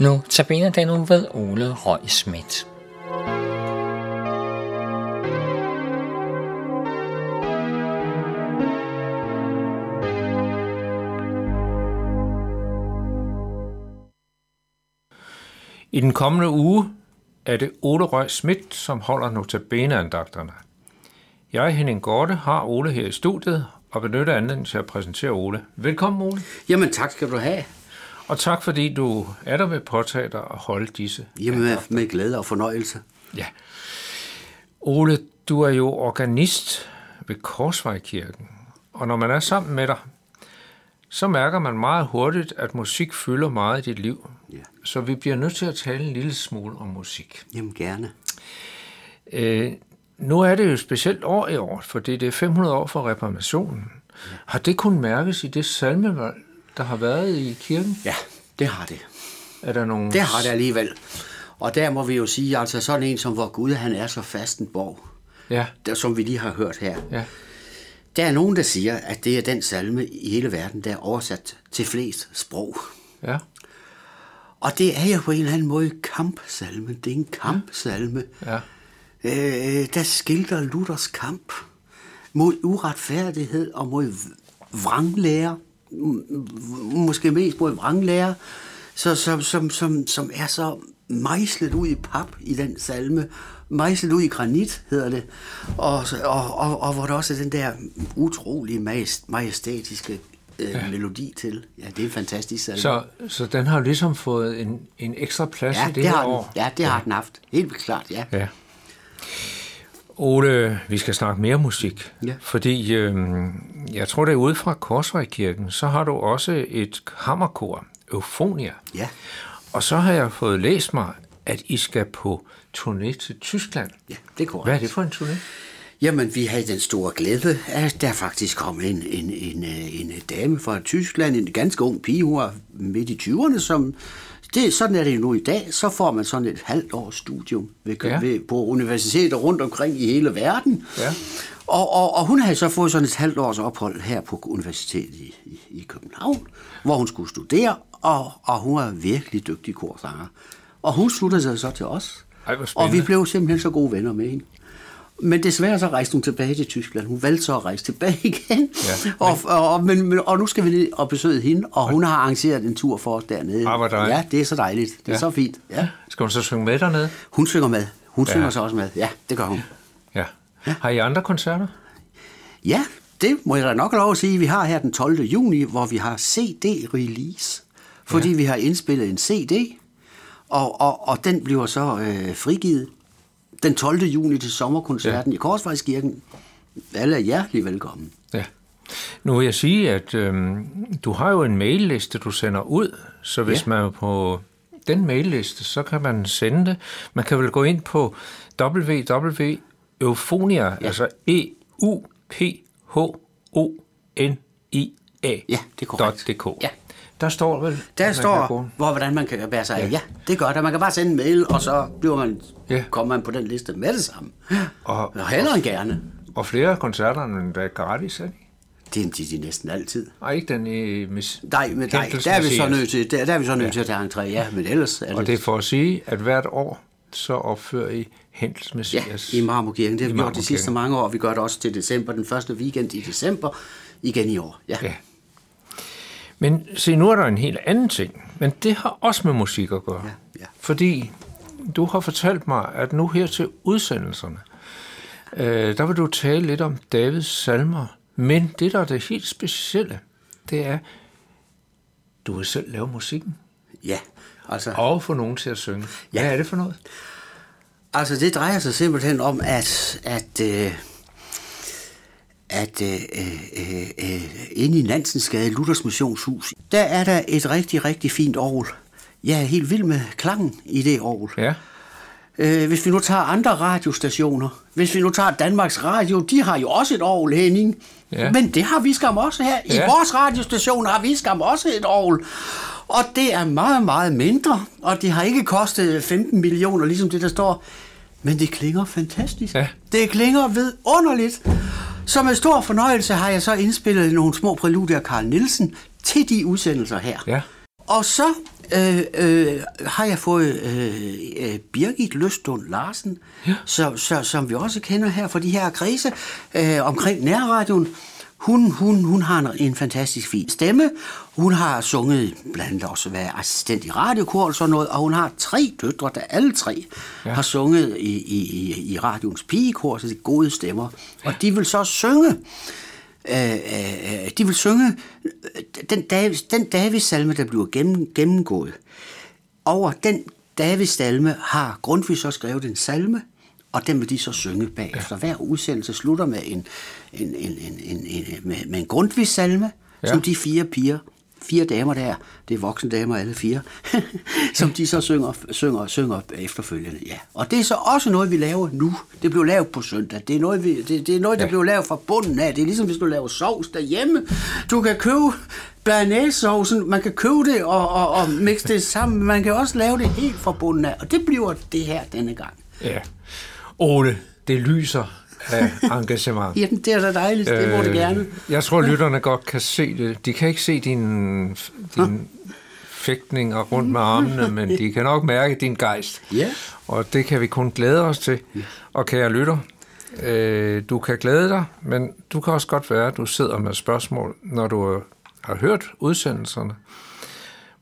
Nu tabiner den nu ved Ole Røg Schmidt. I den kommende uge er det Ole Røg Schmidt, som holder notabeneandagterne. Jeg, Henning Gorte, har Ole her i studiet og benytter anledningen til at præsentere Ole. Velkommen, Ole. Jamen tak skal du have. Og tak fordi du er der ved påtage dig at holde disse. Jamen med, med glæde og fornøjelse. Ja. Ole, du er jo organist ved Korsvejkirken. Og når man er sammen med dig, så mærker man meget hurtigt, at musik fylder meget i dit liv. Ja. Så vi bliver nødt til at tale en lille smule om musik. Jamen gerne. Øh, nu er det jo specielt år i år, fordi det er 500 år for reformationen. Ja. Har det kun mærkes i det salmevalg, der har været i kirken? Ja, det har det. Er der nogle... Det har det alligevel. Og der må vi jo sige, altså sådan en som vor Gud, han er så fast en borg, Ja, der, som vi lige har hørt her. ja, Der er nogen, der siger, at det er den salme i hele verden, der er oversat til flest sprog. ja, Og det er jo på en eller anden måde kampsalme. Det er en kampsalme. ja. øh, der skildrer Luthers kamp mod uretfærdighed og mod vranglærer, måske mest mod vranglærer, så, som, som, som, som er så mejslet ud i pap i den salme, mejslet ud i granit, hedder det, og, og, og, og hvor der også er den der utrolig majest- majestætiske øh, ja. melodi til. Ja, det er en fantastisk salme. Så, så den har jo ligesom fået en, en ekstra plads ja, i det, det her har den. år. Ja, det har den haft. Helt klart, ja. Ja. Ole, vi skal snakke mere musik. Ja. Fordi øh, jeg tror, det er ude fra Korsvejkirken, så har du også et hammerkor, Eufonia. Ja. Og så har jeg fået læst mig, at I skal på turné til Tyskland. Ja, det er korrekt. Hvad er det for en turné? Jamen, vi havde den store glæde, at der faktisk kom en, en, en, øh, en dame fra Tyskland, en ganske ung pige, hun var midt i 20'erne, som det, sådan er det jo nu i dag, så får man sådan et halvt års studium ved, Ja. ved, på universiteter rundt omkring i hele verden. Ja. Og, og, og hun havde så fået sådan et halvt års ophold her på universitetet i, i, i København, hvor hun skulle studere, og, og hun var virkelig dygtig korsanger. Og hun sluttede sig så til os. Ej, og vi blev simpelthen så gode venner med hende. Men desværre så rejste hun tilbage til Tyskland. Hun valgte så at rejse tilbage igen. Ja, og, og, og, men, men, og nu skal vi ned og besøge hende, og hun har arrangeret en tur for os dernede. Ah. Ja, det er så dejligt. Det er Ja. så fint. Ja. Skal hun så synge med dernede? Hun synger med. Hun Ja. synger så også med. Ja, det gør hun. Ja. Har I andre koncerter? Ja, det må jeg da nok lov at sige. Vi har her den 12. juni, hvor vi har CD-release. Fordi ja. vi har indspillet en CD, og, og, og den bliver så øh, frigivet den 12. juni til sommerkoncerten ja. i Korsvejskirken. Alle er hjertelig velkommen. Ja. Nu vil jeg sige, at øhm, du har jo en mailliste, du sender ud, så hvis ja. man er på den mailliste, så kan man sende det. Man kan vel gå ind på www.eufonia, ja. altså e u p h o n i a Ja, det er korrekt. .dk. Ja. Der står vel... Der står, hvor, hvordan man kan bære sig af. Ja, det gør det. Man kan bare sende en mail, og så bliver man, Ja. ja. kommer man på den liste med det samme. Og- Og hellere end gerne. Og flere af koncerterne der er gratis, er de? Det er de, de næsten altid. Og ikke den i... Mis- Nej, men nej, der er vi så nødt til, der, der er vi så nødt til at tage entré, ja, men ellers er Og det er for at sige, at hvert år, så opfører I Hentels Ja, Messias. i Marmorkirken. Det har vi gjort de sidste mange år. Vi gør det også til december, den første weekend i december, igen i år. Ja. Ja. Men se, nu er der en helt anden ting, men det har også med musik at gøre. Ja, ja. Fordi du har fortalt mig, at nu her til udsendelserne, øh, der vil du tale lidt om Davids salmer. Men det, der er det helt specielle, det er, du vil selv lave musikken ja. Altså, og få nogen til at synge. Hvad Ja. er det for noget? altså, det drejer sig simpelthen om, at, at, øh, at øh, øh, øh, inde i Nansensgade, Luthers Missionshus, der er der et rigtig, rigtig fint orgel. Jeg er helt vild med klangen i det orgel. Ja, Øh, hvis vi nu tager andre radiostationer, hvis vi nu tager Danmarks Radio, de har jo også et orgel, Henning. Ja. Ja. Men det har vi skam også her. I Ja. vores radiostation har vi skam også et orgel. Og det er meget, meget mindre, og det har ikke kostet 15 millioner, ligesom det der står. Men det klinger fantastisk. Ja. Det klinger vidunderligt. Så med stor fornøjelse har jeg så indspillet nogle små præludier af Carl Nielsen til de udsendelser her. ja, Og så øh, øh, har jeg fået øh, øh, Birgit Løstund Larsen, ja. så, så, som vi også kender her fra de her krise øh, omkring nærradioen. Hun, hun, hun har en, en fantastisk fin stemme. Hun har sunget blandt andet også været assistent i radiokor og sådan noget, og hun har tre døtre, der alle tre ja. har sunget i, i, i, i radions pigekor, så det er gode stemmer. Og de vil så synge øh, øh, de vil synge den, Davids, den Davids salme, der bliver gennem, gennemgået. Over den Davids salme har Grundtvig så skrevet en salme, og den vil de så synge bagefter. Hver udsendelse slutter med en, en, en, en, en, en, med, med en Grundtvig salme, ja. som de fire piger fire damer der, det er voksne damer alle fire, som de så synger, synger, synger efterfølgende. Ja. Og det er så også noget, vi laver nu. Det blev lavet på søndag. Det er noget, vi, det, det er noget der ja. blev lavet fra bunden af. Det er ligesom, hvis du laver sovs derhjemme. Du kan købe bernæssovsen, man kan købe det og, og, og mixe det sammen. Man kan også lave det helt fra bunden af. Og det bliver det her denne gang. Ja. Ole, det lyser af engagement. Jamen, det er da dejligt. Det må det øh, gerne. Jeg tror, lytterne godt kan se det. De kan ikke se din, din fægtninger rundt med armene, men de kan nok mærke din gejst. Ja. Og det kan vi kun glæde os til. Og kære lytter, øh, du kan glæde dig, men du kan også godt være, at du sidder med spørgsmål, når du har hørt udsendelserne.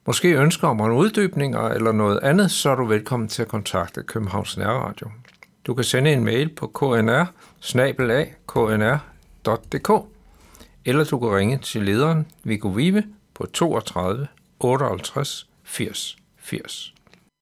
Måske ønsker om en uddybninger eller noget andet, så er du velkommen til at kontakte Københavns Nærradio. Du kan sende en mail på knr knr.dk eller du kan ringe til lederen Viggo Vive på 32 58 80 80.